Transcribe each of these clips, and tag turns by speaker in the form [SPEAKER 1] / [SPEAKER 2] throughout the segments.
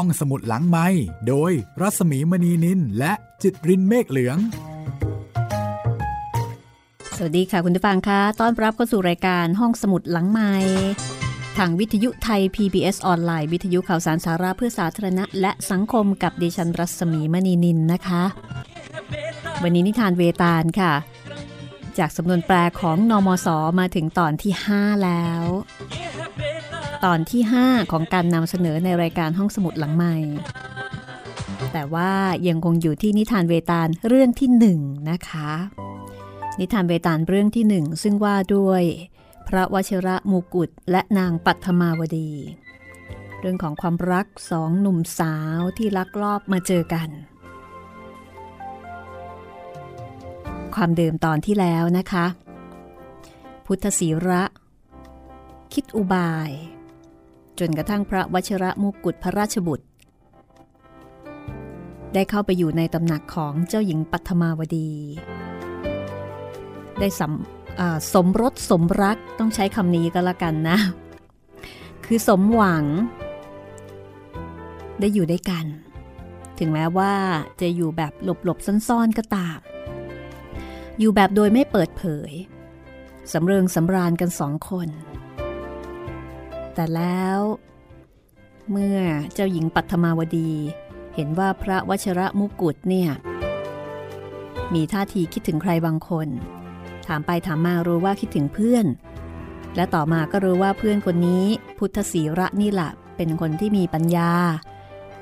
[SPEAKER 1] ห้องสมุดหลังไม้โดยรัสมีมณีนินและจิตรินเมฆเหลือง
[SPEAKER 2] สวัสดีค่ะคุณผู้ฟังคะต้อนรับเข้าสู่รายการห้องสมุดหลังไม้ทางวิทยุไทย PBS ออนไลน์วิทยุข่าวสารสาระเพื่อสาธารณะ และสังคมกับดิฉันรัศมีมณีนินนะคะ วันนี้นิทานเวตาลค่ะ จากสำนวนแปลของนอมศมาถึงตอนที่ 5 แล้ว ตอนที่ 5 ของการนำเสนอในรายการห้องสมุดหลังใหม่ แต่ว่ายังคงอยู่ที่นิทานเวตาลเรื่องที่ 1 นะคะ นิทานเวตาลเรื่องที่หนึ่งซึ่งว่าด้วย พระวชิระมูกุฎและนางปัทมาวดี เรื่องของความรักสองหนุ่มสาวที่ลักลอบมาเจอกัน ความเดิมตอนที่แล้วนะคะ พุทธศีระคิดอุบาย จนกระทั่งพระวชิระมูกุฎพระราชบุตร ได้เข้าไปอยู่ในตำหนักของเจ้าหญิงปัทมาวดี ได้สมสมรสสมรักต้องใช้คำนี้ก็แล้วกันนะ คือสมหวัง ได้อยู่ด้วยกัน ถึงแม้ว่าจะอยู่แบบหลบๆซ่อนๆก็ตาม อยู่แบบโดยไม่เปิดเผยสำเริงสำราญกันสองคน แต่แล้ว เมื่อเจ้าหญิงปัทมาวดี เห็นว่าพระวชระมุกุฎเนี่ย มีท่าทีคิดถึงใครบางคน ถามไปถามมารู้ว่าคิดถึงเพื่อน และต่อมาก็รู้ว่าเพื่อนคนนี้พุทธศีระนี่แหละเป็นคนที่มีปัญญา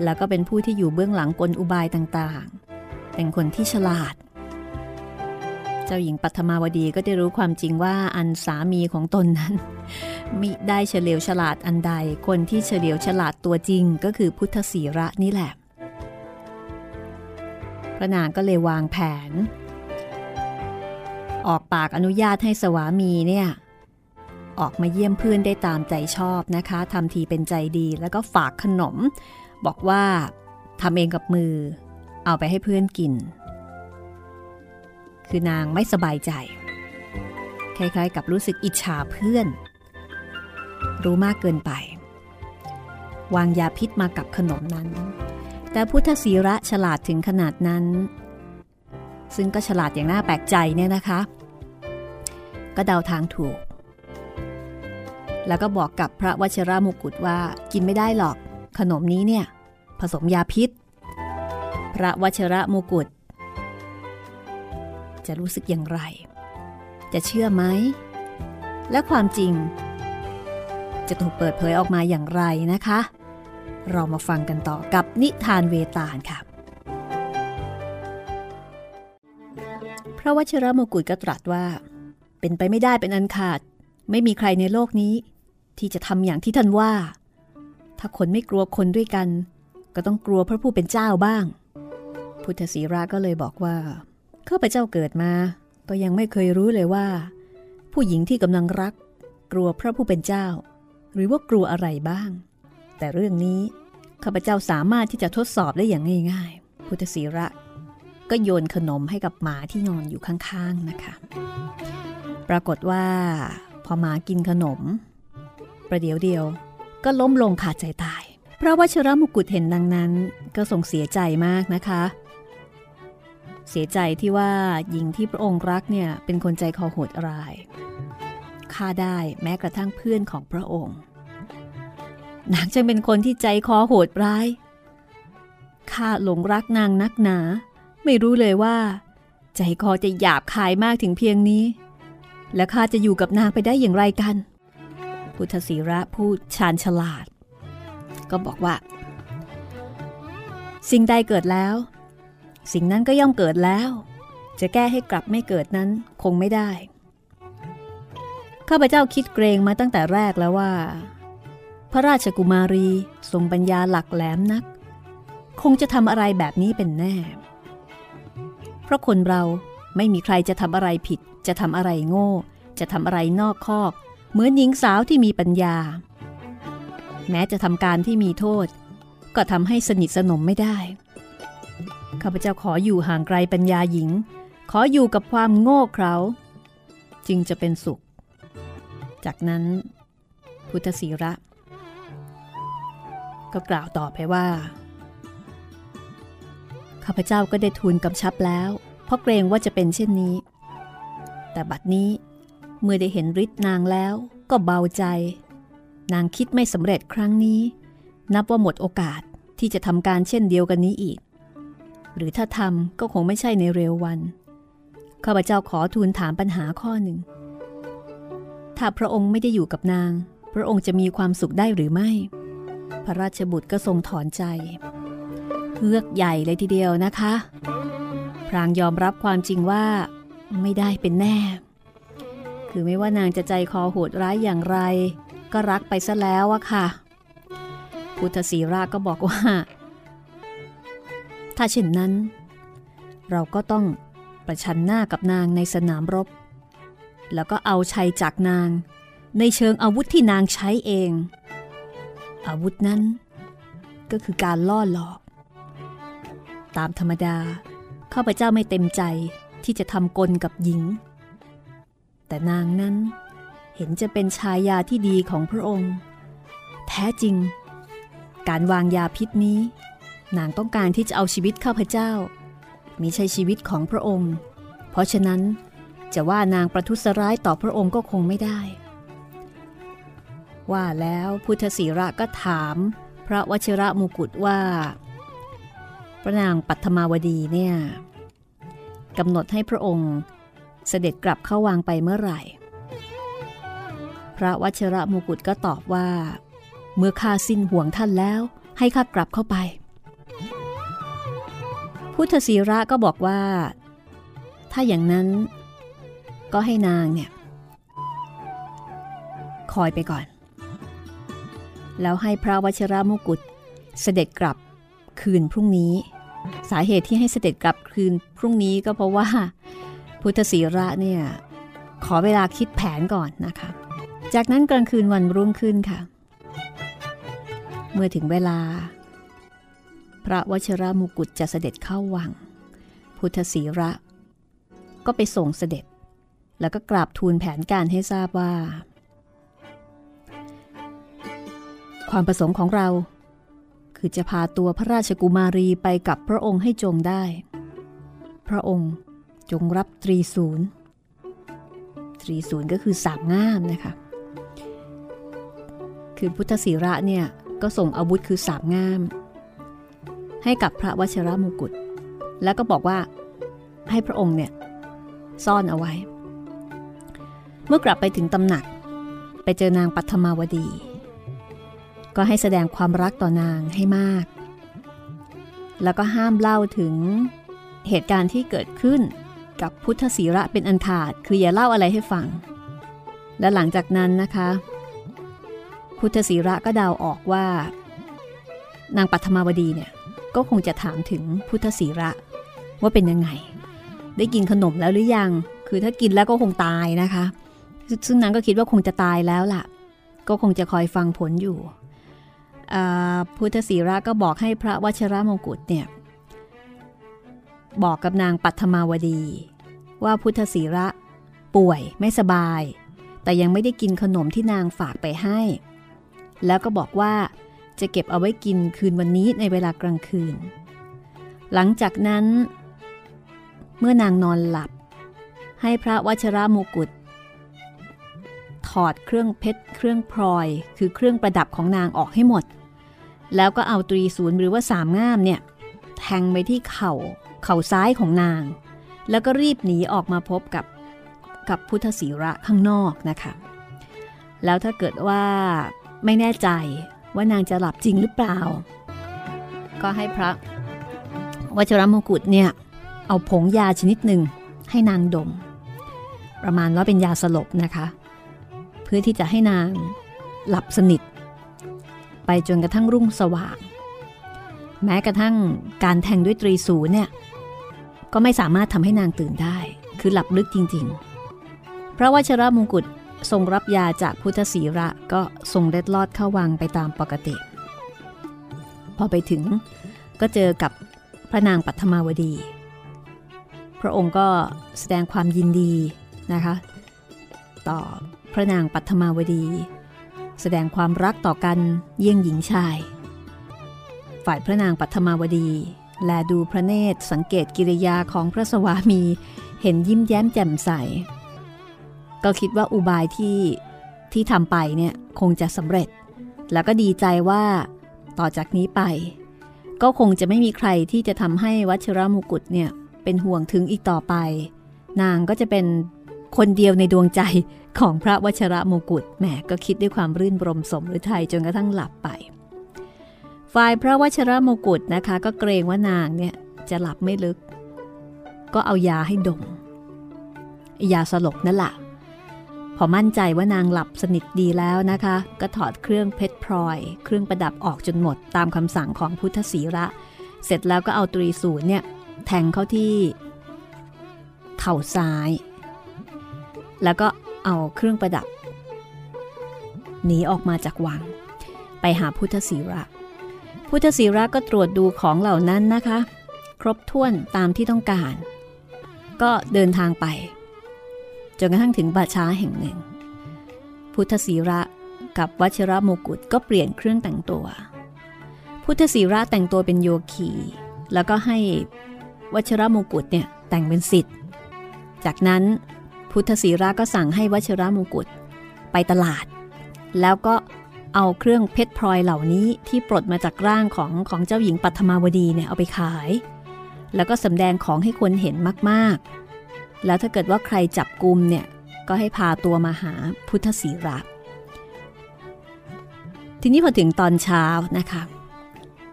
[SPEAKER 2] แล้วก็เป็นผู้ที่อยู่เบื้องหลังกลอุบายต่างๆ เป็นคนที่ฉลาด เจ้าหญิงปัทมาวดีก็ได้รู้ความจริงว่าอันสามีของตนนั้น มิได้เฉลียวฉลาดอันใด คนที่เฉลียวฉลาดตัวจริงก็คือพุทธศีระนี่แหละ พระนางก็เลยวางแผน ออกปากอนุญาตให้สวามีเนี่ยออกมาเยี่ยมเพื่อนได้ตามใจชอบนะคะทำทีเป็นใจดีแล้วก็ฝากขนม บอกว่าทำเองกับมือ เอาไปให้เพื่อนกิน คือนางไม่สบายใจ คล้ายๆกับรู้สึกอิจฉาเพื่อน รู้มากเกินไป วางยาพิษมากับขนมนั้น แต่พุทธศีระฉลาดถึงขนาดนั้น ซึ่งก็ฉลาดอย่างน่าแปลกใจเนี่ยนะคะ ก็เดาทางถูก แล้วก็บอกกับพระวชิระมุกุฎว่ากินไม่ได้หรอก ขนมนี้เนี่ย ผสมยาพิษ พระวชิระมุกุฎจะรู้สึกอย่างไร จะเชื่อไหม และความจริง จะถูกเปิดเผยออกมาอย่างไรนะคะ เรามาฟังกันต่อกับนิทานเวตาลค่ะ พระวชิระมกุฎก็ตรัสว่า เป็นไปไม่ได้เป็นอันขาด ไม่มีใครในโลกนี้ ที่จะทำอย่างที่ท่านว่า ถ้าคนไม่กลัวคนด้วยกัน ก็ต้องกลัวพระผู้เป็นเจ้าบ้าง พุทธศีราก็เลยบอกว่าข้าพเจ้าเกิดมา ก็ยังไม่เคยรู้เลยว่า ผู้หญิงที่กำลังรัก กลัวพระผู้เป็นเจ้า หรือว่ากลัวอะไรบ้าง แต่เรื่องนี้ข้าพเจ้าสามารถที่จะทดสอบได้อย่างง่าย ๆ พุทธศีระ ก็โยนขนมให้กับหมาที่นอนอยู่ข้างๆนะคะ ปรากฏว่า พอหมากินขนม ประเดี๋ยวเดียวก็ล้มลงขาดใจตาย พระวชิรมุกุฎเห็นดังนั้น ก็ทรงเสียใจมากนะคะ เสียใจที่ว่าหญิงที่พระองค์รักเนี่ยเป็นคนใจคอโหดร้าย ฆ่าได้แม้กระทั่งเพื่อนของพระองค์นางจะเป็นคนที่ใจคอโหดร้าย ข้าหลงรักนางนักหนา ไม่รู้เลยว่า ใจคอจะหยาบคายมากถึงเพียงนี้ และข้าจะอยู่กับนางไปได้อย่างไรกัน พุทธศีระพูดชาญฉลาด ก็บอกว่า สิ่งใดเกิดแล้ว สิ่งนั้นก็ย่อมเกิดแล้ว จะแก้ให้กลับไม่เกิดนั้นคงไม่ได้ ข้าพเจ้าคิดเกรงมาตั้งแต่แรกแล้วว่า พระราชกุมารีทรงปัญญาหลักแหลมนัก คงจะทำอะไรแบบนี้เป็นแน่ เพราะคนเราไม่มีใครจะทำอะไรผิด จะทำอะไรโง่ จะทำอะไรนอกคอก เหมือนหญิงสาวที่มีปัญญา แม้จะทำการที่มีโทษ ก็ทำให้สนิทสนมไม่ได้ข้าพเจ้าขออยู่ห่างไกลปัญญาหญิง ขออยู่กับความโง่เขลาจึงจะเป็นสุข จากนั้นพุทธศีระ ก็กล่าวต่อไปว่า ข้าพเจ้าก็ได้ทูลกำชับแล้ว เพราะเกรงว่าจะเป็นเช่นนี้ แต่บัดนี้เมื่อได้เห็นฤทธิ์นางแล้วก็เบาใจ นางคิดไม่สำเร็จครั้งนี้ นับว่าหมดโอกาสที่จะทำการเช่นเดียวกันนี้อีก หรือถ้าทำก็คงไม่ใช่ในเร็ววัน ข้าพเจ้าขอทูลถามปัญหาข้อหนึ่ง ถ้าพระองค์ไม่ได้อยู่กับนาง พระองค์จะมีความสุขได้หรือไม่ พระราชบุตรก็ทรงถอนใจเฮือกใหญ่เลยทีเดียวนะคะ พรางยอมรับความจริงว่า ไม่ได้เป็นแน่ คือไม่ว่านางจะใจคอโหดร้ายอย่างไร ก็รักไปซะแล้วอะค่ะ พุทธศีราก็บอกว่า ถ้าเช่นนั้น เราก็ต้องประชันหน้ากับนางในสนามรบ แล้วก็เอาชัยจากนาง ในเชิงอาวุธที่นางใช้เอง อาวุธนั้น ก็คือการล่อหลอก ตามธรรมดาข้าพเจ้าไม่เต็มใจที่จะทำกลกับหญิง แต่นางนั้นเห็นจะเป็นชายาที่ดีของพระองค์ แท้จริง การวางยาพิษนี้ นางต้องการที่จะเอาชีวิตข้าพเจ้ามิใช่ชีวิตของพระองค์ เพราะฉะนั้น จะว่านางประทุษร้ายต่อพระองค์ก็คงไม่ได้ ว่าแล้วพุทธศีระก็ถามพระวชิระมุกุฎว่า พระนางปัทมาวดีเนี่ยกำหนดให้พระองค์เสด็จกลับเข้าวังไปเมื่อไหร่ พระวชิระมุกุฎก็ตอบว่า เมื่อข้าสิ้นห่วงท่านแล้ว ให้ข้ากลับเข้าไป พุทธศีระก็บอกว่า ถ้าอย่างนั้น ก็ให้นางเนี่ย คอยไปก่อน แล้วให้พระวชิระมุกุฎเสด็จกลับคืนพรุ่งนี้ สาเหตุที่ให้เสด็จกลับคืนพรุ่งนี้ก็เพราะว่า พุทธศีระเนี่ย ขอเวลาคิดแผนก่อนนะคะ จากนั้นกลางคืนวันรุ่งขึ้นค่ะ เมื่อถึงเวลา พระวชิระมุกุฎจะเสด็จเข้าวัง พุทธศีระ ก็ไปส่งเสด็จ แล้วก็กราบทูลแผนการให้ทราบว่า ความประสงค์ของเรา คือจะพาตัวพระราชกุมารีไปกับพระองค์ให้จงได้ พระองค์จงรับตรีศูนย์ตรีศูนย์ก็คือสามง่ามนะคะ คือพุทธศีระเนี่ยก็ส่งอาวุธคือสามง่าม ให้กับพระวชิระมกุฎแล้วก็บอกว่าให้พระองค์เนี่ยซ่อนเอาไว้ เมื่อกลับไปถึงตำหนัก ไปเจอนางปัทมาวดี ก็ให้แสดงความรักต่อนางให้มาก แล้วก็ห้ามเล่าถึงเหตุการณ์ที่เกิดขึ้นกับพุทธศีระเป็นอันขาด คืออย่าเล่าอะไรให้ฟัง และหลังจากนั้นนะคะ พุทธศีระก็เดาออกว่า นางปัทมาวดีเนี่ยก็คงจะถามถึงพุทธศีระว่าเป็นยังไง ได้กินขนมแล้วหรือยัง คือถ้ากินแล้วก็คงตายนะคะ ซึ่งนางก็คิดว่าคงจะตายแล้วล่ะ ก็คงจะคอยฟังผลอยู่ พุทธศีระก็บอกให้พระวชระมงกุฎเนี่ยบอกกับนางปัทมาวดี ว่าพุทธศีระป่วยไม่สบาย แต่ยังไม่ได้กินขนมที่นางฝากไปให้ แล้วก็บอกว่าจะเก็บเอาไว้กินคืนวันนี้ในเวลากลางคืน หลังจากนั้น เมื่อนางนอนหลับ ให้พระวชระมกุฎ ถอดเครื่องเพชร เครื่องพลอย คือเครื่องประดับของนางออกให้หมด แล้วก็เอาตรีศูนย์หรือว่าสามง่ามเนี่ยแทงไปที่เข่าเข่าซ้ายของนาง แล้วก็รีบหนีออกมาพบกับกับพุทธศีระข้างนอกนะคะ แล้วถ้าเกิดว่าไม่แน่ใจว่านางจะหลับจริงหรือเปล่า ก็ให้พระวชรมกุฎเนี่ยเอาผงยาชนิดหนึ่งให้นางดม ประมาณว่าเป็นยาสลบนะคะ เพื่อที่จะให้นางหลับสนิท ไปจนกระทั่งรุ่งสว่าง แม้กระทั่งการแทงด้วยตรีศูเนี่ย ก็ไม่สามารถทำให้นางตื่นได้ คือหลับลึกจริงๆ พระวชรมงกุฎทรงรับยาจากพุทธศีระก็ทรงเล็ดลอดเข้าวังไปตามปกติ พอไปถึงก็เจอกับพระนางปัทมาวดี พระองค์ก็แสดงความยินดีนะคะ ต่อ พระนางปัทมาวดี แสดงความรักต่อกันเยี่ยงหญิงชาย ฝ่ายพระนางปัทมาวดี แลดูพระเนตรสังเกตกิริยาของพระสวามีเห็นยิ้มแย้มแจ่มใส ก็คิดว่าอุบายที่ที่ทำไปเนี่ยคงจะสำเร็จ แล้วก็ดีใจว่าต่อจากนี้ไป ก็คงจะไม่มีใครที่จะทำให้วัชรมุกุฎเนี่ยเป็นห่วงถึงอีกต่อไป นางก็จะเป็นคนเดียวในดวงใจ ของพระวชระมกุฎแหมก็คิดด้วยความรื่นรมสมฤทัยจนกระทั่งหลับไป ฝ่ายพระวชระมกุฎนะคะ ก็เกรงว่านางเนี่ยจะหลับไม่ลึก ก็เอายาให้ดมยาสลบนั่นแหละพอมั่นใจว่านางหลับสนิทดีแล้วนะคะ ก็ถอดเครื่องเพชรพลอย เครื่องประดับออกจนหมดตามคำสั่งของพุทธศีระ เสร็จแล้วก็เอาตรีสูนเนี่ยแทงเข้าที่ เข่าซ้าย แล้วก็ เอาเครื่องประดับ หนีออกมาจากวัง ไปหาพุทธศีระ พุทธศีระก็ตรวจดูของเหล่านั้นนะคะ ครบถ้วนตามที่ต้องการ ก็เดินทางไป จนกระทั่งถึงบาช้าแห่งหนึ่ง พุทธศีระกับวัชระโมกุฎก็เปลี่ยนเครื่องแต่งตัว พุทธศีระแต่งตัวเป็นโยคี แล้วก็ให้วัชระโมกุฎเนี่ยแต่งเป็นสิทธิ์ จากนั้น พุทธศีระก็สั่งให้วัชระโมกุฎไปตลาด แล้วก็เอาเครื่องเพชรพลอยเหล่านี้ที่ปลดมาจากร่างของของเจ้าหญิงปัทมาวดีเนี่ยเอาไปขาย แล้วก็สำแดงของให้คนเห็นมากๆ แล้วถ้าเกิดว่าใครจับกลุมเนี่ยก็ให้พาตัวมาหาพุทธศีระทีนี้พอถึงตอนเช้านะคะ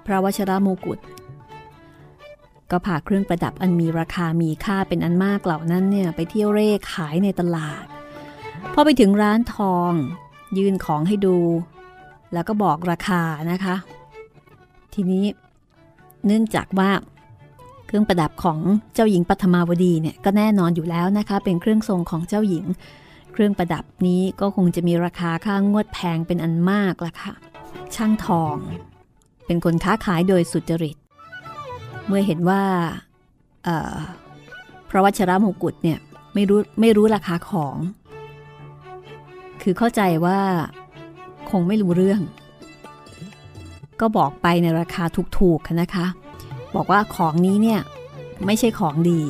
[SPEAKER 2] พระวชระโมกุฎ ก็พาเครื่องประดับอันมีราคามีค่าเป็นอันมากเหล่านั้นเนี่ยไปเที่ยวเร่ขายในตลาด พอไปถึงร้านทอง ยื่นของให้ดู แล้วก็บอกราคานะคะ ทีนี้เนื่องจากว่าเครื่องประดับของเจ้าหญิงปัทมาวดีเนี่ยก็แน่นอนอยู่แล้วนะคะ เป็นเครื่องทรงของเจ้าหญิง เครื่องประดับนี้ก็คงจะมีราคาค่างวดแพงเป็นอันมากละค่ะ ช่างทอง เป็นคนค้าขายโดยสุจริต เมื่อเห็นว่าพระวัชระมกุฎเนี่ยไม่รู้ไม่รู้ราคาของ คือเข้าใจว่าคงไม่รู้เรื่อง ก็บอกไปในราคาถูกๆนะคะ บอกว่าของนี้เนี่ยไม่ใช่ของดี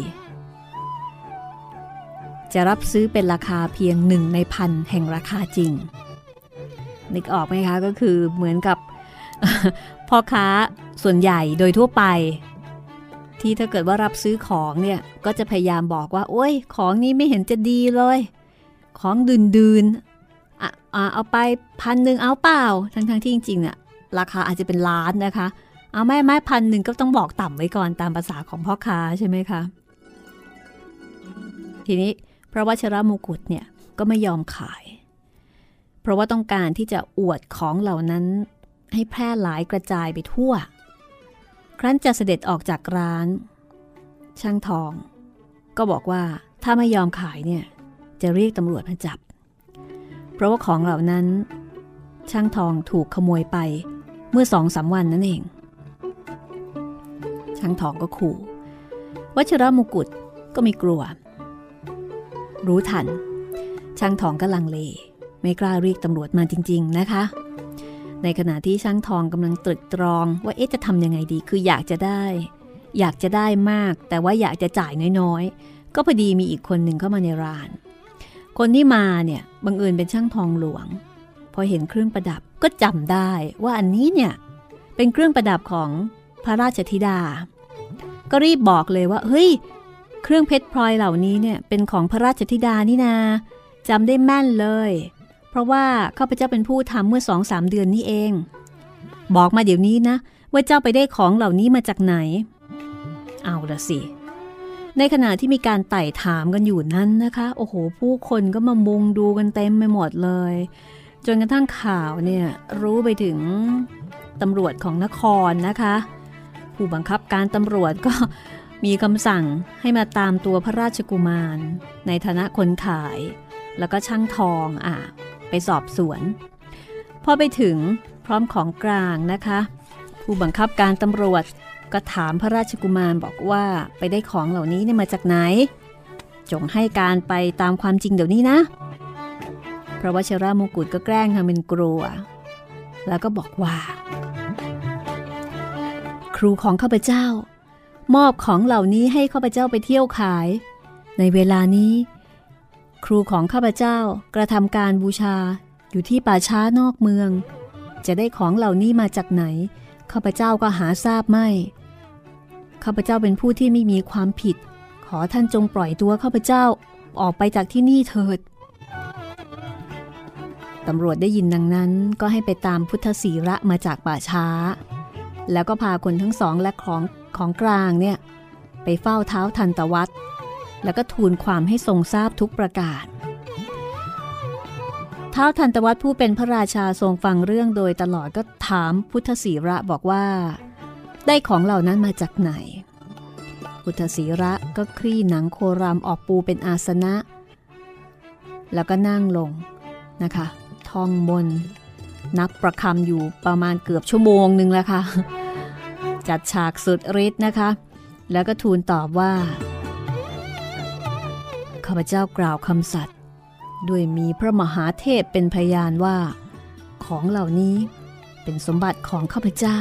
[SPEAKER 2] จะรับซื้อเป็นราคาเพียงหนึ่งในพันแห่งราคาจริง นึกออกไหมคะก็คือเหมือนกับพ่อค้าส่วนใหญ่โดยทั่วไป ที่ถ้าเกิดว่ารับซื้อของเนี่ยก็จะพยายามบอกว่า โอ้ย ของนี้ไม่เห็นจะดีเลย ของดืนดืนอะเอาไปพันหนึ่งเอาเปล่า ทั้งๆทที่จริงๆเนี่ยราคาอาจจะเป็นล้านนะคะ เอาไม่ไม่พันหนึ่งก็ต้องบอกต่ำไว้ก่อนตามภาษาของพ่อค้าใช่ไหมคะ ทีนี้พระวชรมุกุฎเนี่ยก็ไม่ยอมขาย เพราะว่าต้องการที่จะอวดของเหล่านั้นให้แพร่หลายกระจายไปทั่ว ครั้นจะเสด็จออกจากร้าน ช่างทอง ก็บอกว่าถ้าไม่ยอมขายเนี่ย จะเรียกตำรวจมาจับ เพราะว่าของเหล่านั้น ช่างทองถูกขโมยไปเมื่อสองสาวันนั่นเอง ช่างทองก็ขู่วัชระมุกุฎก็ไม่กลัว รู้ทัน ช่างทองก็ลังเล ไม่กล้าเรียกตำรวจมาจริง ๆ นะคะ ในขณะที่ช่างทองกำลังตรึกตรองว่าเอ๊ะจะทำยังไงดี คืออยากจะได้ อยากจะได้มาก แต่ว่าอยากจะจ่ายน้อยๆ ก็พอดีมีอีกคนหนึ่งเข้ามาในร้าน คนที่มาเนี่ยบังเอิญเป็นช่างทองหลวง พอเห็นเครื่องประดับก็จำได้ว่าอันนี้เนี่ยเป็นเครื่องประดับของพระราชธิดา ก็รีบบอกเลยว่า เฮ้ย เครื่องเพชรพลอยเหล่านี้เนี่ยเป็นของพระราชธิดานี่นาจำได้แม่นเลย เพราะว่าข้าพเจ้าเป็นผู้ทำเมื่อสองสามเดือนนี้เอง บอกมาเดี๋ยวนี้นะ ว่าเจ้าไปได้ของเหล่านี้มาจากไหน เอาละสิ ในขณะที่มีการไต่ถามกันอยู่นั้นนะคะ โอ้โห ผู้คนก็มามุงดูกันเต็มไปหมดเลย จนกระทั่งข่าวเนี่ยรู้ไปถึงตำรวจของนครนะคะ ผู้บังคับการตำรวจก็มีคำสั่งให้มาตามตัวพระราชกุมาร ในฐานะคนขาย แล้วก็ช่างทองอะ ไปสอบสวน พอไปถึงพร้อมของกลางนะคะ ผู้บังคับการตำรวจก็ถามพระราชกุมารบอกว่าไปได้ของเหล่านี้เนี่ยมาจากไหน จงให้การไปตามความจริงเดี๋ยวนี้นะ พระวชรามกุฎก็แกล้งทำเป็นกลัว แล้วก็บอกว่า ครูของข้าพเจ้า มอบของเหล่านี้ให้ข้าพเจ้าไปเที่ยวขาย ในเวลานี้ ครูของข้าพเจ้ากระทำการบูชาอยู่ที่ป่าช้านอกเมือง จะได้ของเหล่านี้มาจากไหนข้าพเจ้าก็หาทราบไม่ ข้าพเจ้าเป็นผู้ที่ไม่มีความผิด ขอท่านจงปล่อยตัวข้าพเจ้าออกไปจากที่นี่เถิด ตำรวจได้ยินดังนั้นก็ให้ไปตามพุทธศีระมาจากป่าช้า แล้วก็พาคนทั้งสองและของของกลางเนี่ยไปเฝ้าเท้าทันตวัต แล้วก็ทูลความให้ทรงทราบทุกประกาศเท้าทันตวัตผู้เป็นพระราชาทรงฟังเรื่องโดยตลอดก็ถามพุทธศีระบอกว่า ได้ของเหล่านั้นมาจากไหน พุทธศีระก็คลี่หนังโครามออกปูเป็นอาสนะ แล้วก็นั่งลงนะคะท่องบนนับประคำอยู่ประมาณเกือบชั่วโมงหนึ่งแล้วค่ะ จัดฉากสุดฤทธิ์นะคะ แล้วก็ทูลตอบว่า ข้าพเจ้ากล่าวคำสัตย์ด้วยมีพระมหาเทพเป็นพยานว่า ของเหล่านี้เป็นสมบัติของข้าพเจ้า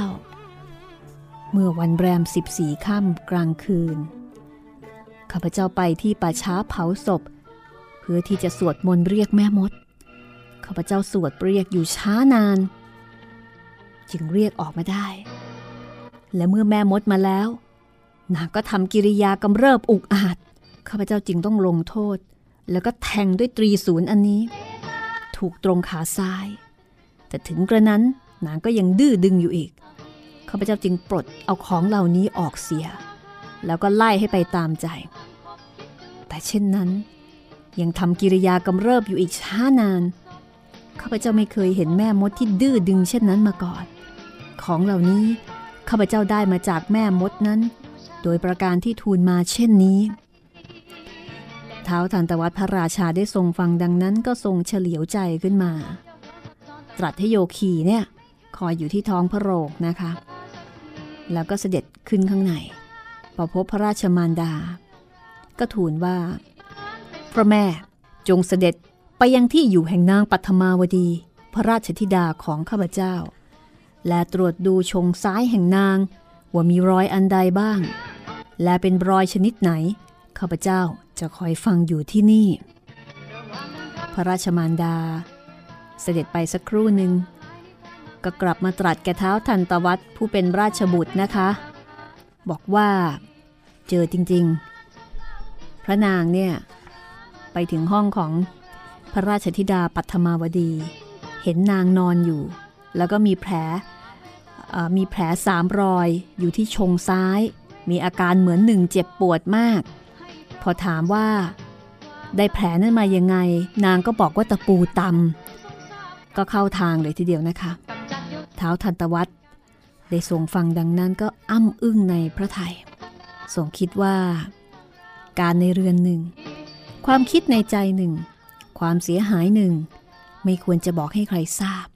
[SPEAKER 2] เมื่อวันแรมสิบสี่ค่ำกลางคืน ข้าพเจ้าไปที่ป่าช้าเผาศพ เพื่อที่จะสวดมนต์เรียกแม่มด ข้าพเจ้าสวดเรียกอยู่ช้านาน จึงเรียกออกมาได้ และเมื่อแม่มดมาแล้วนางก็ทำกิริยากำเริบอุกอาจ ข้าพเจ้าจึงต้องลงโทษ แล้วก็แทงด้วยตรีศูนย์อันนี้ ถูกตรงขาซ้าย แต่ถึงกระนั้นนางก็ยังดื้อดึงอยู่อีกข้าพเจ้าจึงปลดเอาของเหล่านี้ออกเสีย แล้วก็ไล่ให้ไปตามใจ แต่เช่นนั้น ยังทำกิริยากำเริบอยู่อีกช้านานข้าพเจ้าไม่เคยเห็นแม่มดที่ดื้อดึงเช่นนั้นมาก่อน ของเหล่านี้ข้าพเจ้าได้มาจากแม่มดนั้น โดยประการที่ทูลมาเช่นนี้ ท้าทันตวัตพระราชาได้ทรงฟังดังนั้นก็ทรงเฉลียวใจขึ้นมา ตรัสให้โยคีเนี่ยคอยอยู่ที่ท้องพระโรงนะคะ แล้วก็เสด็จขึ้นข้างในพอพบพระราชมารดา ก็ทูลว่า พระแม่จงเสด็จไปยังที่อยู่แห่งนางปัทมาวดี พระราชธิดาของข้าพเจ้า และตรวจดูชงซ้ายแห่งนาง ว่ามีรอยอันใดบ้าง และเป็นรอยชนิดไหน ข้าพเจ้าจะคอยฟังอยู่ที่นี่ พระราชมารดา เสด็จไปสักครู่หนึ่งก็กลับมาตรัสแก่เท้าทันตวัตผู้เป็นราชบุตรนะคะ บอกว่าเจอจริงๆ พระนางเนี่ยไปถึงห้องของพระราชธิดาปัทมาวดี เห็นนางนอนอยู่ แล้วก็มีแผลมีแผลสามรอยอยู่ที่ชงซ้าย มีอาการเหมือนหนึ่งเจ็บปวดมาก พอถามว่า ได้แผลนั้นมายังไง นางก็บอกว่าตะปูตำก็เข้าทางเลยทีเดียวนะคะเท้าทันตวัตได้ทรงฟังดังนั้นก็อ้ำอึ้งในพระไทยทรงคิดว่า การในเรือนหนึ่ง ความคิดในใจหนึ่ง ความเสียหายหนึ่ง ไม่ควรจะบอกให้ใครทราบ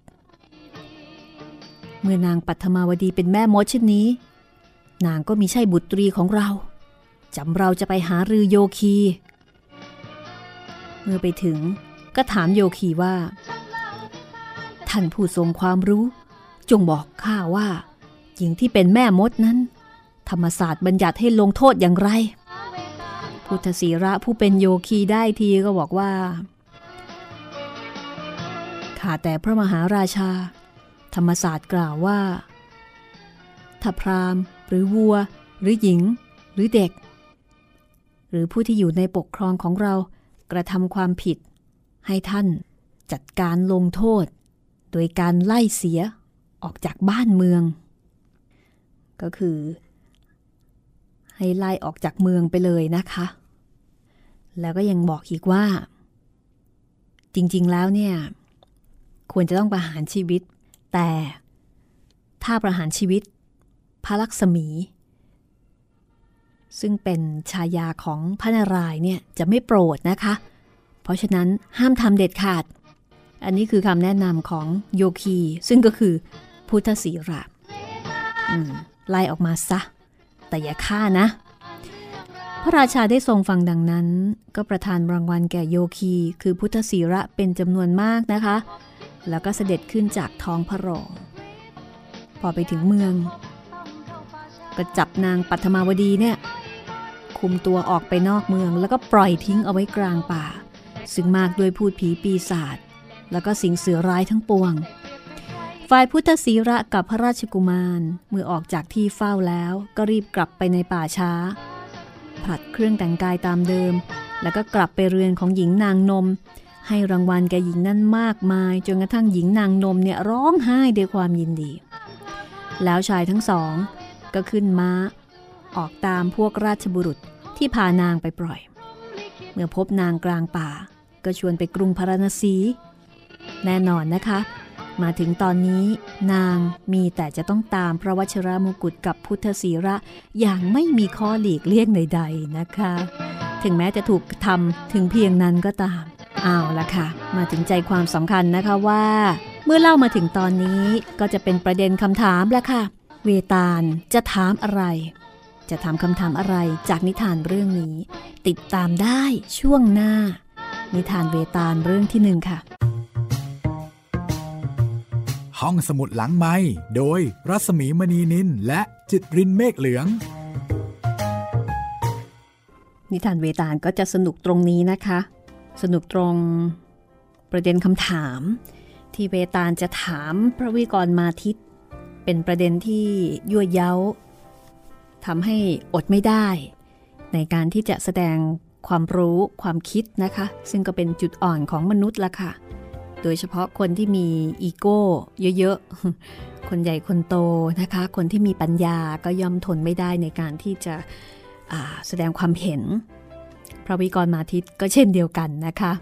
[SPEAKER 2] เมื่อนางปัทมาวดีเป็นแม่มดเช่นนี้ นางก็มีใช่บุตรีของเรา จำเราจะไปหารือโยคี เมื่อไปถึงก็ถามโยคีว่า ท่านผู้ทรงความรู้ จงบอกข้าว่า หญิงที่เป็นแม่มดนั้น ธรรมศาสตร์บัญญัติให้ลงโทษอย่างไร พุทธศีระผู้เป็นโยคีได้ทีก็บอกว่าข้าแต่พระมหาราชา ธรรมศาสตร์กล่าวว่าถ้าพรามหรือวัว หรือหญิง หรือเด็ก หรือผู้ที่อยู่ในปกครองของเรากระทำความผิด ให้ท่านจัดการลงโทษ โดยการไล่เสียออกจากบ้านเมือง ก็คือ ให้ไล่ออกจากเมืองไปเลยนะคะ แล้วก็ยังบอกอีกว่า จริงๆแล้วเนี่ย ควรจะต้องประหารชีวิต แต่ถ้าประหารชีวิตพระลักษมี ซึ่งเป็นชายาของพระนารายณ์เนี่ยจะไม่โปรดนะคะ เพราะฉะนั้นห้ามทำเด็ดขาด อันนี้คือคำแนะนำของโยคี ซึ่งก็คือพุทธศีระไล่ออกมาซะ แต่อย่าฆ่านะ พระราชาได้ทรงฟังดังนั้น ก็ประทานรางวัลแก่โยคี คือพุทธศีระเป็นจำนวนมากนะคะ แล้วก็เสด็จขึ้นจากท้องพระโรงพอไปถึงเมือง ก็จับนางปัทมาวดีเนี่ย คุมตัวออกไปนอกเมือง แล้วก็ปล่อยทิ้งเอาไว้กลางป่า ซึ่งมากด้วยพูดผีปีศาจแล้วก็สิงเสือร้ายทั้งปวง ฝ่ายพุทธศีระกับพระราชกุมารเมื่อออกจากที่เฝ้าแล้วก็รีบกลับไปในป่าช้าผลัดเครื่องแต่งกายตามเดิม แล้วก็กลับไปเรือนของหญิงนางนม ให้รางวัลแกหญิงนั่นมากมาย จนกระทั่งหญิงนางนมเนี่ยร้องไห้ด้วยความยินดี แล้วชายทั้งสอง ก็ขึ้นม้า ออกตามพวกราชบุรุษที่พานางไปปล่อย เมื่อพบนางกลางป่า ก็ชวนไปกรุงพาราณสี แน่นอนนะคะ มาถึงตอนนี้นางมีแต่จะต้องตามพระวชรมกุฎกับพุทธศีระอย่างไม่มีข้อหลีกเลี่ยงใดๆนะคะ ถึงแม้จะถูกทำถึงเพียงนั้นก็ตาม เอาละค่ะ มาถึงใจความสำคัญนะคะว่า เมื่อเล่ามาถึงตอนนี้ก็จะเป็นประเด็นคำถามแล้วค่ะ เวตาลจะถามอะไร จะถามคำถามอะไรจากนิทานเรื่องนี้ ติดตามได้ช่วงหน้า นิทานเวตาลเรื่องที่หนึ่งค่ะ
[SPEAKER 1] ห้องสมุดหลังไม้โดยรัสมีมณีนินและจิตรินเมฆเหลือง
[SPEAKER 2] นิทานเวตาลก็จะสนุกตรงนี้นะคะ สนุกตรงประเด็นคำถาม ที่เวตาลจะถามพระวิกรมาทิตเป็นประเด็นที่ยั่วเย้า ทำให้อดไม่ได้ ในการที่จะแสดงความรู้ความคิดนะคะ ซึ่งก็เป็นจุดอ่อนของมนุษย์ละค่ะ โดยเฉพาะคนที่มีอีโก้เยอะๆ คนใหญ่คนโตนะคะ คนที่มีปัญญาก็ย่อมทนไม่ได้ในการที่จะแสดงความเห็น พระวิกรมาทิตก็เช่นเดียวกันนะคะ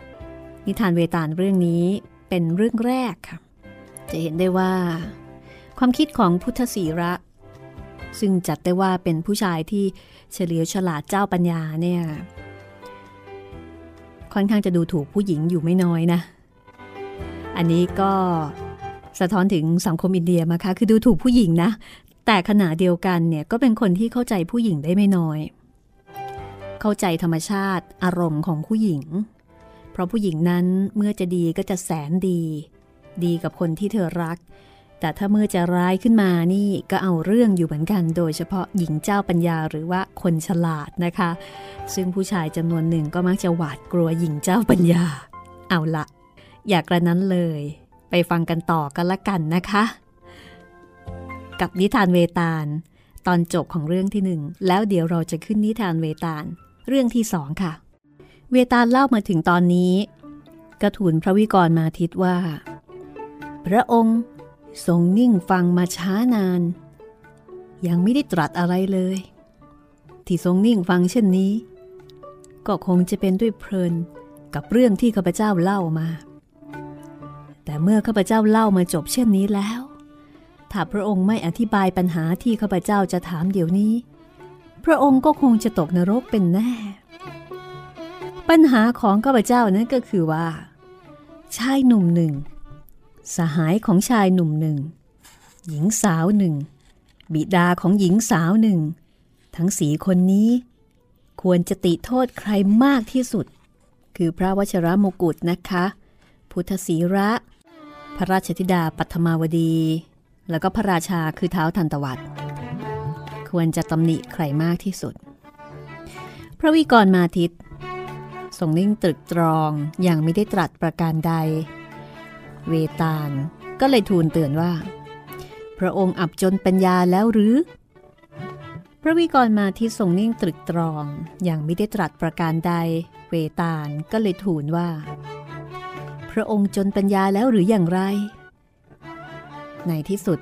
[SPEAKER 2] นิทานเวตาลเรื่องนี้เป็นเรื่องแรกค่ะ จะเห็นได้ว่า ความคิดของพุทธศีระ ซึ่งจัดได้ว่าเป็นผู้ชายที่เฉลียวฉลาดเจ้าปัญญาเนี่ยค่อนข้างจะดูถูกผู้หญิงอยู่ไม่น้อยนะ อันนี้ก็สะท้อนถึงสังคมอินเดียมาคะคือดูถูกผู้หญิงนะ แต่ขณะเดียวกันเนี่ยก็เป็นคนที่เข้าใจผู้หญิงได้ไม่น้อย เข้าใจธรรมชาติอารมณ์ของผู้หญิง เพราะผู้หญิงนั้นเมื่อจะดีก็จะแสนดี ดีกับคนที่เธอรัก แต่ถ้าเมื่อจะร้ายขึ้นมานี่ก็เอาเรื่องอยู่เหมือนกัน โดยเฉพาะหญิงเจ้าปัญญาหรือว่าคนฉลาดนะคะ ซึ่งผู้ชายจำนวนหนึ่งก็มักจะหวาดกลัวหญิงเจ้าปัญญา เอาละอยากกระนั้นเลย ไปฟังกันต่อกันละกันนะคะ กับนิทานเวตาล ตอนจบของเรื่องที่หนึ่งแล้วเดี๋ยวเราจะขึ้นนิทานเวตาล เรื่องที่สองค่ะ เวตาลเล่ามาถึงตอนนี้ กระถูนพระวิกรมาทิตว่า พระองค์ ทรงนิ่งฟังมาช้านาน ยังไม่ได้ตรัสอะไรเลย ที่ทรงนิ่งฟังเช่นนี้ ก็คงจะเป็นด้วยเพลินกับเรื่องที่ข้าพเจ้าเล่ามา แต่เมื่อข้าพเจ้าเล่ามาจบเช่นนี้แล้ว ถ้าพระองค์ไม่อธิบายปัญหาที่ข้าพเจ้าจะถามเดี๋ยวนี้ พระองค์ก็คงจะตกนรกเป็นแน่ ปัญหาของข้าพเจ้านั้นก็คือว่า ชายหนุ่มหนึ่ง สหายของชายหนุ่มหนึ่ง หญิงสาวหนึ่ง บิดาของหญิงสาวหนึ่ง ทั้งสีคนนี้ ควรจะติโทษใครมากที่สุด คือพระวชรมกุฎนะคะ พุทธศีระ พระราชธิดาปัทมาวดี แล้วก็พระราชาคือเท้าทันตวัตควรจะตำหนิใครมากที่สุด พระวิกรมาทิตทรงนิ่งตรึกตรองอย่างไม่ได้ตรัสประการใด เวตาลก็เลยทูลเตือนว่า พระองค์อับจนปัญญาแล้วหรือ พระวิกรมาทิตทรงนิ่งตรึกตรองอย่างไม่ได้ตรัสประการใด เวตาลก็เลยทูลว่า พระองค์จนปัญญาแล้วหรืออย่างไร ในที่สุด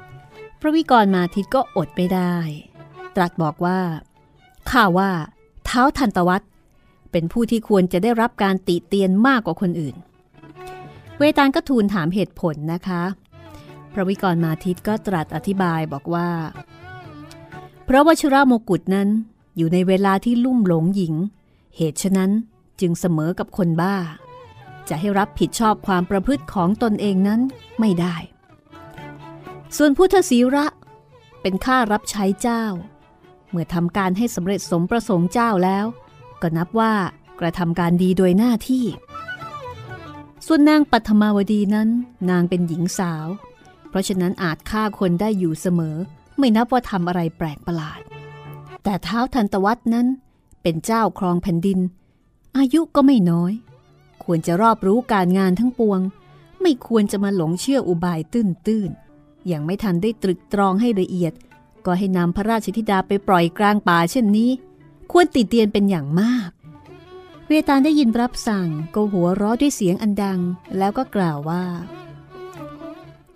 [SPEAKER 2] พระวิกรมาทิตก็อดไม่ได้ ตรัสบอกว่าข้าว่า เท้าทันตวัตเป็นผู้ที่ควรจะได้รับการติเตียนมากกว่าคนอื่น เวตาลก็ทูลถามเหตุผลนะคะ พระวิกรมาทิตก็ตรัสอธิบายบอกว่า เพราะวชิระโมกุฎนั้นอยู่ในเวลาที่ลุ่มหลงหญิง เหตุฉะนั้นจึงเสมอกับคนบ้า จะให้รับผิดชอบความประพฤติของตนเองนั้นไม่ได้ ส่วนพุทธศีระเป็นข้ารับใช้เจ้า เมื่อทำการให้สำเร็จสมประสงค์เจ้าแล้ว ก็นับว่ากระทำการดีโดยหน้าที่ ส่วนนางปัทมาวดีนั้น นางเป็นหญิงสาว เพราะฉะนั้นอาจฆ่าคนได้อยู่เสมอ ไม่นับว่าทำอะไรแปลกประหลาด แต่เท้าทันตวัฒนั้น เป็นเจ้าครองแผ่นดิน อายุก็ไม่น้อย ควรจะรอบรู้การงานทั้งปวง ไม่ควรจะมาหลงเชื่ออุบายตื้นๆอย่างไม่ทันได้ตรึกตรองให้ละเอียด ก็ให้นำพระราชธิดาไปปล่อยกลางป่าเช่นนี้ ควรติเตียนเป็นอย่างมาก เวตาลได้ยินรับสั่งก็หัวเราะด้วยเสียงอันดัง แล้วก็กล่าวว่า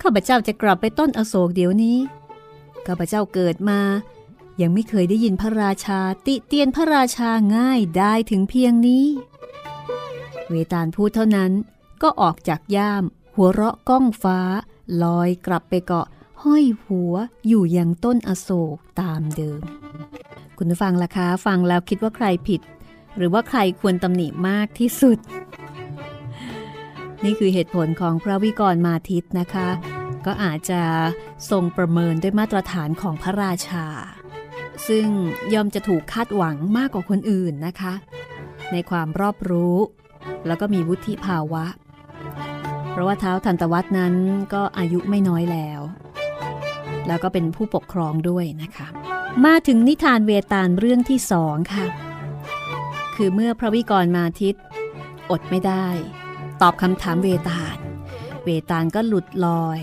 [SPEAKER 2] ข้าพเจ้าจะกลับไปต้นอโศกเดี๋ยวนี้ข้าพเจ้าเกิดมา ยังไม่เคยได้ยินพระราชาติเตียนพระราชาง่ายได้ถึงเพียงนี้ เวตาลพูดเท่านั้นก็ออกจากย่าม หัวเราะก้องฟ้า ลอยกลับไปเกาะห้อยหัวอยู่ยังต้นอโศกตามเดิม คุณฟังล่ะคะ ฟังแล้วคิดว่าใครผิด หรือว่าใครควรตำหนิมากที่สุด นี่คือเหตุผลของพระวิกรมาทิตนะคะ ก็อาจจะทรงประเมินด้วยมาตรฐานของพระราชา ซึ่งย่อมจะถูกคาดหวังมากกว่าคนอื่นนะคะ ในความรอบรู้ แล้วก็มีวุฒิภาวะ เพราะว่าเท้าทันตวัฒนั้นก็อายุไม่น้อยแล้ว แล้วก็เป็นผู้ปกครองด้วยนะคะ มาถึงนิทานเวตาลเรื่องที่สองค่ะ คือเมื่อพระวิกรมาทิต อดไม่ได้ ตอบคำถามเวตาล เวตาลก็หลุดลอย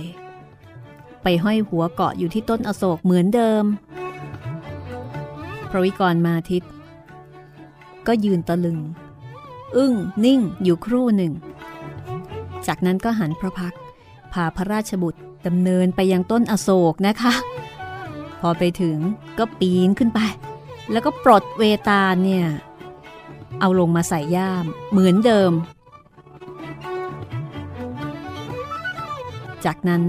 [SPEAKER 2] ไปห้อยหัวเกาะอยู่ที่ต้นอโศกเหมือนเดิม พระวิกรมาทิต ก็ยืนตะลึง อึ้งนิ่งอยู่ครู่หนึ่ง จากนั้นก็หันพระพักพาพระราชบุตรดำเนินไปยังต้นอโศกนะคะ พอไปถึงก็ปีนขึ้นไป แล้วก็ปลดเวตาเนี่ย เอาลงมาใส่ย่าม เหมือนเดิม จากนั้น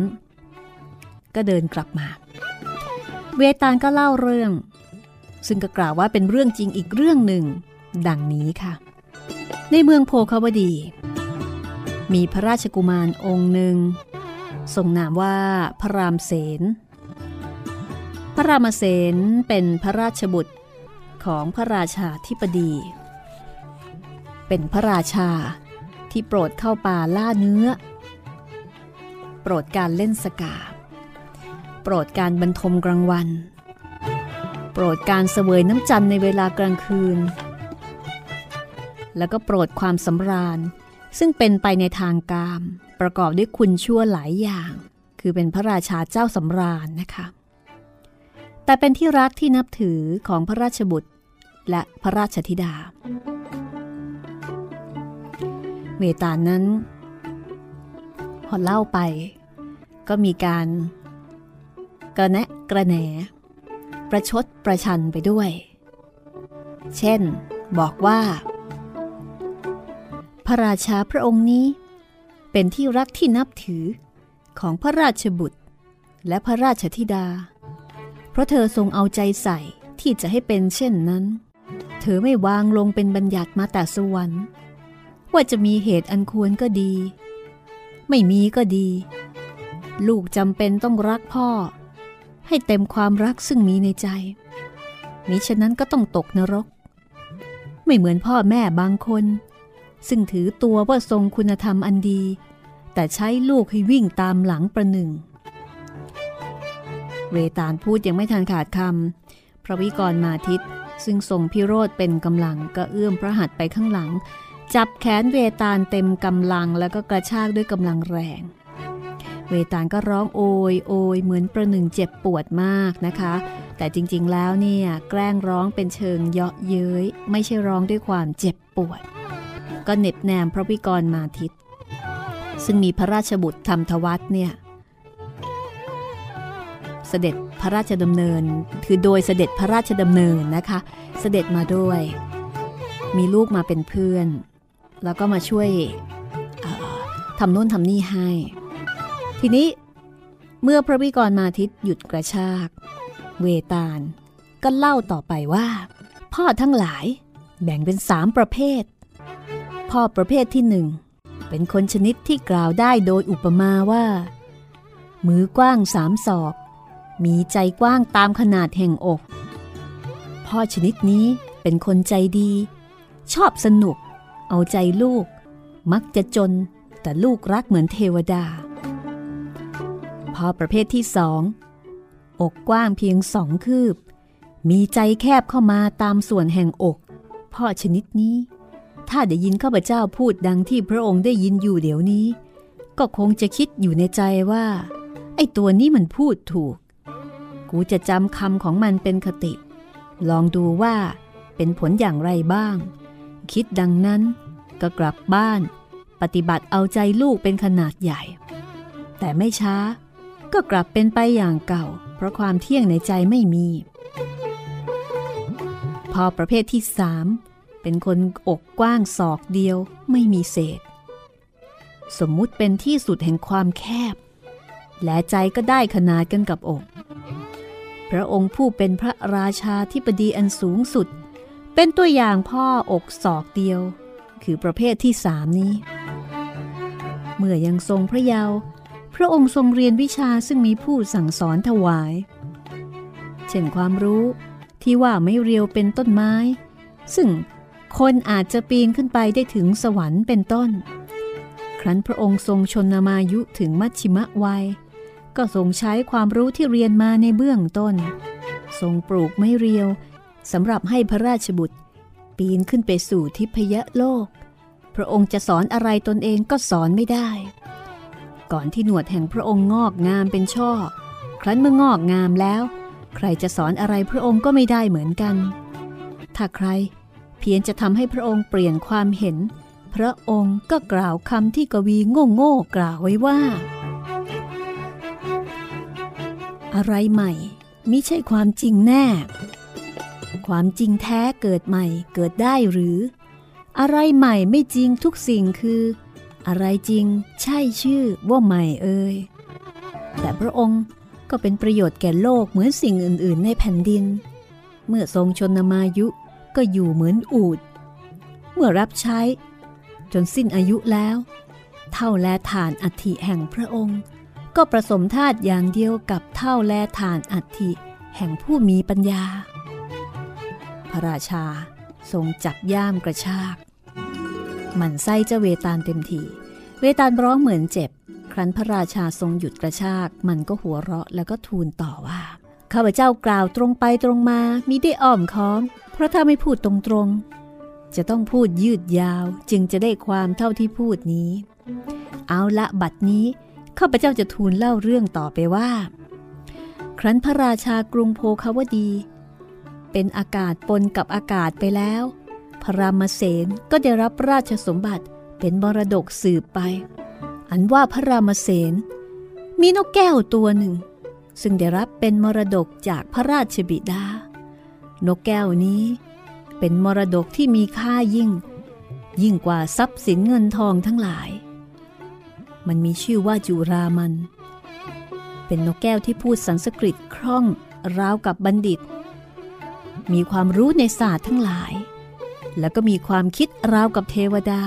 [SPEAKER 2] ก็เดินกลับมา เวตาลก็เล่าเรื่อง ซึ่งก็กล่าวว่าเป็นเรื่องจริงอีกเรื่องหนึ่ง ดังนี้ค่ะ ในเมืองโพคาวดี มีพระราชกุมารองค์หนึ่งทรงนามว่าพระรามเสน พระรามเสนเป็นพระราชบุตรของพระราชาธิปดี เป็นพระราชา ที่โปรดเข้าป่าล่าเนื้อ โปรดการเล่นสกาโปรดการบรรทมกลางวัน โปรดการเสวยน้ำจันในเวลากลางคืน แล้วก็โปรดความสำราญ ซึ่งเป็นไปในทางกาม ประกอบด้วยคุณชั่วหลายอย่าง คือเป็นพระราชาเจ้าสำราญนะคะ แต่เป็นที่รักที่นับถือของพระราชบุตร และพระราชธิดา เวตานั้น พอเล่าไป ก็มีการกระแนะกระแหน ประชดประชันไปด้วย เช่น บอกว่า พระราชาพระองค์นี้ เป็นที่รักที่นับถือของพระราชบุตร และพระราชธิดา เพราะเธอทรงเอาใจใส่ที่จะให้เป็นเช่นนั้น เธอไม่วางลงเป็นบัญญัติมาแต่สวรรค์ ว่าจะมีเหตุอันควรก็ดี ไม่มีก็ดี ลูกจำเป็นต้องรักพ่อ ให้เต็มความรักซึ่งมีในใจ มิฉะนั้นก็ต้องตกนรก ไม่เหมือนพ่อแม่บางคน ซึ่งถือตัวว่าทรงคุณธรรมอันดี แต่ใช้ลูกให้วิ่งตามหลังประหนึ่ง เวตาลพูดยังไม่ทันขาดคำพระวิกรมาทิตซึ่งทรงพิโรธเป็นกำลังก็เอื้อมพระหัตถ์ไปข้างหลัง จับแขนเวตาลเต็มกำลังแล้วก็กระชากด้วยกำลังแรง เวตาลก็ร้องโอยโอยเหมือนประหนึ่งเจ็บปวดมากนะคะ แต่จริงๆแล้วเนี่ยแกล้งร้องเป็นเชิงเยาะเย้ย ไม่ใช่ร้องด้วยความเจ็บปวด ก็เน็บแนมพระวิกรมาทิต ซึ่งมีพระราชบุตรธรรมทวัตเนี่ยเสด็จพระราชดำเนิน คือโดยเสด็จพระราชดำเนินนะคะ เสด็จมาด้วย มีลูกมาเป็นเพื่อน แล้วก็มาช่วยทำโน่นทำนี่ให้ ทีนี้เมื่อพระวิกรมาทิตหยุดกระชาก เวตาลก็เล่าต่อไปว่า พ่อทั้งหลายแบ่งเป็นสามประเภท พ่อประเภทที่หนึ่งเป็นคนชนิดที่กล่าวได้โดยอุปมาว่า มือกว้างสามศอก มีใจกว้างตามขนาดแห่งอก พ่อชนิดนี้เป็นคนใจดี ชอบสนุก เอาใจลูก มักจะจนแต่ลูกรักเหมือนเทวดาพอประเภทที่สองอกกว้างเพียงสองคืบ มีใจแคบเข้ามาตามส่วนแห่งอก พ่อชนิดนี้ ถ้าได้ยินข้าพเจ้าพูดดังที่พระองค์ได้ยินอยู่เดี๋ยวนี้ ก็คงจะคิดอยู่ในใจว่า ไอ้ตัวนี้มันพูดถูก กูจะจำคำของมันเป็นคติ ลองดูว่าเป็นผลอย่างไรบ้าง คิดดังนั้น ก็กลับบ้าน ปฏิบัติเอาใจลูกเป็นขนาดใหญ่ แต่ไม่ช้า ก็กลับเป็นไปอย่างเก่า เพราะความเที่ยงในใจไม่มี พอประเภทที่สามเป็นคนอกกว้างศอกเดียวไม่มีเศษ สมมุติเป็นที่สุดแห่งความแคบ และใจก็ได้ขนาดกันกับอกพระองค์ผู้เป็นพระราชาที่ปดีอันสูงสุด เป็นตัวอย่างพ่ออกศอกเดียว คือประเภทที่สามนี้ เมื่อยังทรงพระเยาว์พระองค์ทรงเรียนวิชาซึ่งมีผู้สั่งสอนถวาย เช่นความรู้ที่ว่าไม่เรียวเป็นต้นไม้ ซึ่งคนอาจจะปีนขึ้นไปได้ถึงสวรรค์เป็นต้น ครั้นพระองค์ทรงชนนามายุถึงมัชชิมะวัย ก็ทรงใช้ความรู้ที่เรียนมาในเบื้องต้น ทรงปลูกไม่เรียวสำหรับให้พระราชบุตร ปีนขึ้นไปสู่ทิพยโลก พระองค์จะสอนอะไรตนเองก็สอนไม่ได้ ก่อนที่หนวดแห่งพระองค์งอกงามเป็นช่อ ครั้นเมื่องอกงามแล้ว ใครจะสอนอะไรพระองค์ก็ไม่ได้เหมือนกัน ถ้าใครเพียงจะทำให้พระองค์เปลี่ยนความเห็น พระองค์ก็กล่าวคำที่กวีโง่โง่กล่าวไว้ว่า อะไรใหม่มิใช่ความจริงแน่ ความจริงแท้เกิดใหม่เกิดได้หรือ อะไรใหม่ไม่จริงทุกสิ่งคือ อะไรจริงใช่ชื่อว่าใหม่เอ่ยแต่พระองค์ก็เป็นประโยชน์แก่โลกเหมือนสิ่งอื่น ๆ ในแผ่นดิน เมื่อทรงชนมายุก็อยู่เหมือนอูด เมื่อรับใช้ จนสิ้นอายุแล้ว เท่าแลฐานอัฐิแห่งพระองค์ ก็ประสมธาตุอย่างเดียวกับเท่าแลฐานอัฐิแห่งผู้มีปัญญา พระราชา ทรงจับย่ามกระชาก มันไส้เจ้าเวตาลเต็มทีเวตาลร้องเหมือนเจ็บ ครั้นพระราชาทรงหยุดกระชาก มันก็หัวเราะแล้วก็ทูลต่อว่าข้าพเจ้ากล่าวตรงไปตรงมามิได้อ้อมค้อม เพราะถ้าไม่พูดตรงๆ จะต้องพูดยืดยาวจึงจะได้ความเท่าที่พูดนี้ เอาละบัดนี้ข้าพเจ้าจะทูลเล่าเรื่องต่อไปว่า ครั้นพระราชากรุงโพคาวดี เป็นอากาศปนกับอากาศไปแล้ว พระรามเสนก็ได้รับราชสมบัติเป็นมรดกสืบไป อันว่าพระรามเสนมีนกแก้วตัวหนึ่ง ซึ่งได้รับเป็นมรดกจากพระราชบิดา นกแก้วนี้ เป็นมรดกที่มีค่ายิ่ง ยิ่งกว่าทรัพย์สินเงินทองทั้งหลาย มันมีชื่อว่าจุรามัน เป็นนกแก้วที่พูดสันสกฤตคล่องราวกับบัณฑิต มีความรู้ในศาสตร์ทั้งหลาย แล้วก็มีความคิดราวกับเทวดา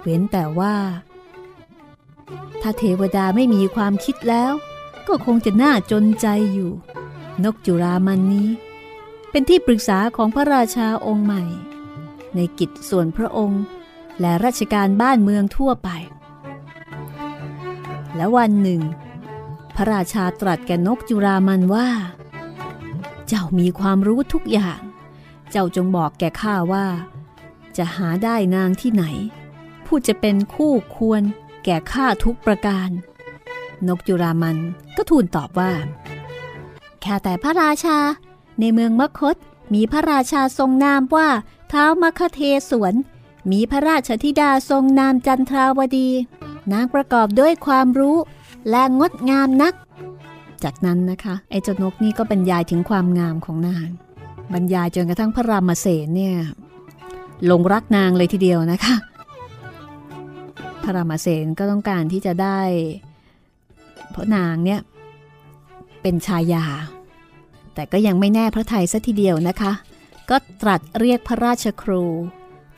[SPEAKER 2] เว้นแต่ว่า ถ้าเทวดาไม่มีความคิดแล้ว ก็คงจะน่าจนใจอยู่ นกจุรามันนี้ เป็นที่ปรึกษาของพระราชาองค์ใหม่ ในกิจส่วนพระองค์ และราชการบ้านเมืองทั่วไป และวันหนึ่ง พระราชาตรัสแก่นกจุรามันว่า เจ้ามีความรู้ทุกอย่าง เจ้าจงบอกแก่ข้าว่า จะหาได้นางที่ไหน ผู้จะเป็นคู่ควรแก่ข้าทุกประการ นกจุรามันก็ทูลตอบว่าแค่แต่พระราชา ในเมืองมคตมีพระราชาทรงนามว่าเท้ามคเทสวน มีพระราชธิดาทรงนามจันทราวดี นางประกอบด้วยความรู้และงดงามนัก จากนั้นนะคะไอ้เจ้านกนี่ก็บรรยายถึงความงามของนาง บรรยายจนกระทั่งพระรามเสนเนี่ยหลงรักนางเลยทีเดียวนะคะ พระรามเสนก็ต้องการที่จะได้ เพราะนางเนี่ยเป็นชายา แต่ก็ยังไม่แน่พระไทยซะทีเดียวนะคะ ก็ตรัสเรียกพระราชครู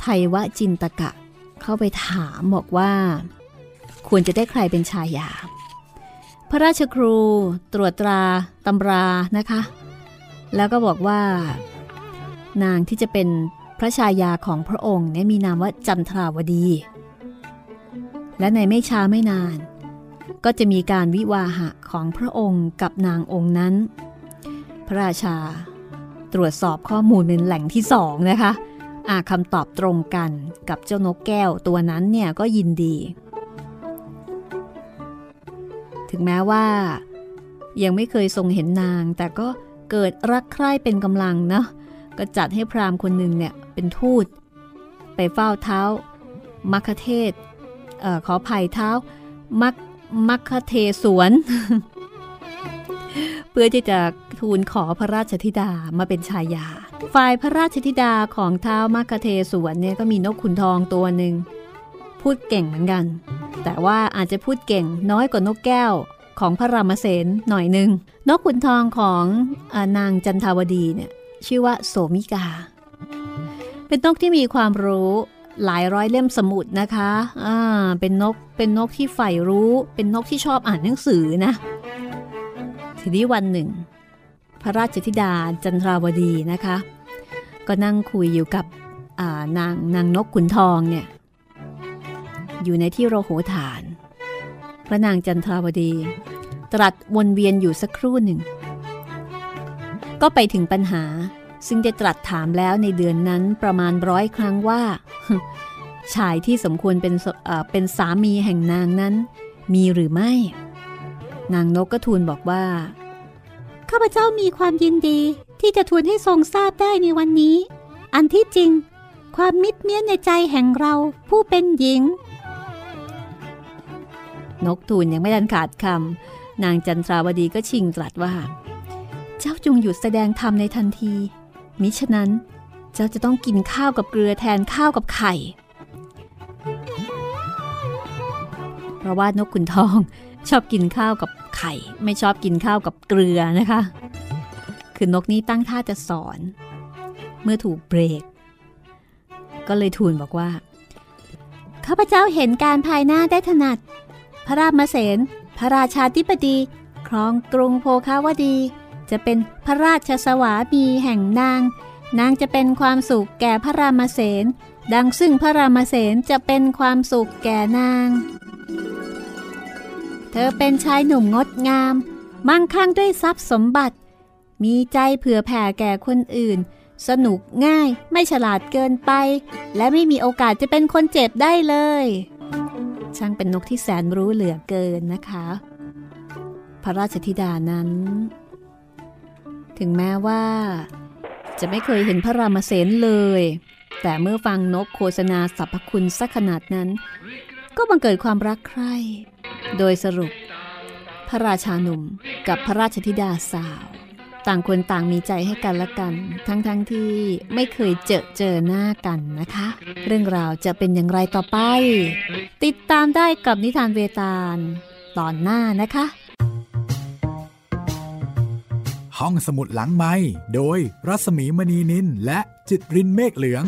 [SPEAKER 2] ไทยวจินตกะ เข้าไปถามบอกว่า ควรจะได้ใครเป็นชายา พระราชครูตรวจตราตำรานะคะ แล้วก็บอกว่า นางที่จะเป็นพระชายาของพระองค์เนี่ยมีนามว่าจันทราวดี และในไม่ช้าไม่นาน ก็จะมีการวิวาหะของพระองค์กับนางองค์นั้น พระราชาตรวจสอบข้อมูลเป็นแหล่งที่สองนะคะอาคำตอบตรงกันกับเจ้านกแก้วตัวนั้นเนี่ยก็ยินดี ถึงแม้ว่า ยังไม่เคยทรงเห็นนาง แต่ก็เกิดรักใคร่เป็นกำลังนะก็จัดให้พราหมณ์คนหนึ่งเนี่ยเป็นทูต ไปเฝ้าเท้า มัคคเทศออขอภัยเท้า มัคมัคเทสวน เพื่อที่จะทูลขอพระราชธิดามาเป็นชายา ฝ่ายพระราชธิดาของเท้ามัคคเทสวนเนี่ยก็มีนกขุนทองตัวหนึ่งพูดเก่งเหมือนกัน แต่ว่าอาจจะพูดเก่งน้อยกว่านกแก้วของพระรามเสนหน่อยหนึ่งนกขุนทองของอนางจันทาวดีเนี่ยชื่อว่าโสมิกา เป็นนกที่มีความรู้หลายร้อยเล่มสมุดนะคะอ่าเป็นนกเป็นนกที่ใฝ่รู้ เป็นนกที่ชอบอ่านหนังสือนะ ทีนี้วันหนึ่ง พระราชธิดาจันทราวดีนะคะ ก็นั่งคุยอยู่กับนางนางนกขุนทองเนี่ย อยู่ในที่โรโหฐาน พระนางจันทราวดี ตรัสวนเวียนอยู่สักครู่หนึ่ง ก็ไปถึงปัญหาซึ่งได้ตรัสถามแล้วในเดือนนั้นประมาณร้อยครั้งว่า ชายที่สมควรเป็นเป็นสามีแห่งนางนั้น มีหรือไม่ นางนกก็ทูลบอกว่า ข้าพเจ้ามีความยินดีที่จะทูลให้ทรงทราบได้ในวันนี้ อันที่จริง ความมิตรเมียในใจแห่งเราผู้เป็นหญิง นกทูลยังไม่ทันขาดคำนางจันทราวดีก็ชิงตรัสว่า เจ้าจงหยุดแสดงธรรมในทันที มิฉะนั้นเจ้าจะต้องกินข้าวกับเกลือแทนข้าวกับไข่ เพราะว่านกขุนทองชอบกินข้าวกับไข่ ไม่ชอบกินข้าวกับเกลือนะคะ คือนกนี้ตั้งท่าจะสอน เมื่อถูกเบรก ก็เลยทูลบอกว่าข้าพเจ้าเห็นการภายหน้าได้ถนัด พระราชมเสนพระราชาธิบดีครองกรุงโพคาวดี จะเป็นพระราชสวามีแห่งนาง นางจะเป็นความสุขแก่พระรามเสนดังซึ่งพระรามเสนจะเป็นความสุขแก่นาง เธอเป็นชายหนุ่มงดงาม มั่งคั่งด้วยทรัพย์สมบัติ มีใจเผื่อแผ่แก่คนอื่น สนุกง่ายไม่ฉลาดเกินไป และไม่มีโอกาสจะเป็นคนเจ็บได้เลย ช่างเป็นนกที่แสนรู้เหลือเกินนะคะ พระราชธิดานั้น ถึงแม้ว่า จะไม่เคยเห็นพระรามเสนเลย แต่เมื่อฟังนกโฆษณาสรรพคุณสักขนาดนั้น ก็บังเกิดความรักใคร่ โดยสรุป พระราชาหนุ่มกับพระราชธิดาสาว ต่างคนต่างมีใจให้กันและกัน ทั้งๆทที่ไม่เคยเจอเจอหน้ากันนะคะ เรื่องราวจะเป็นอย่างไรต่อไป ติดตามได้กับนิทานเวตาล ตอนหน้านะคะ
[SPEAKER 1] ห้องสมุดหลังไม้โดยรัสมีมณีนินและจิตรินเมฆเหลือง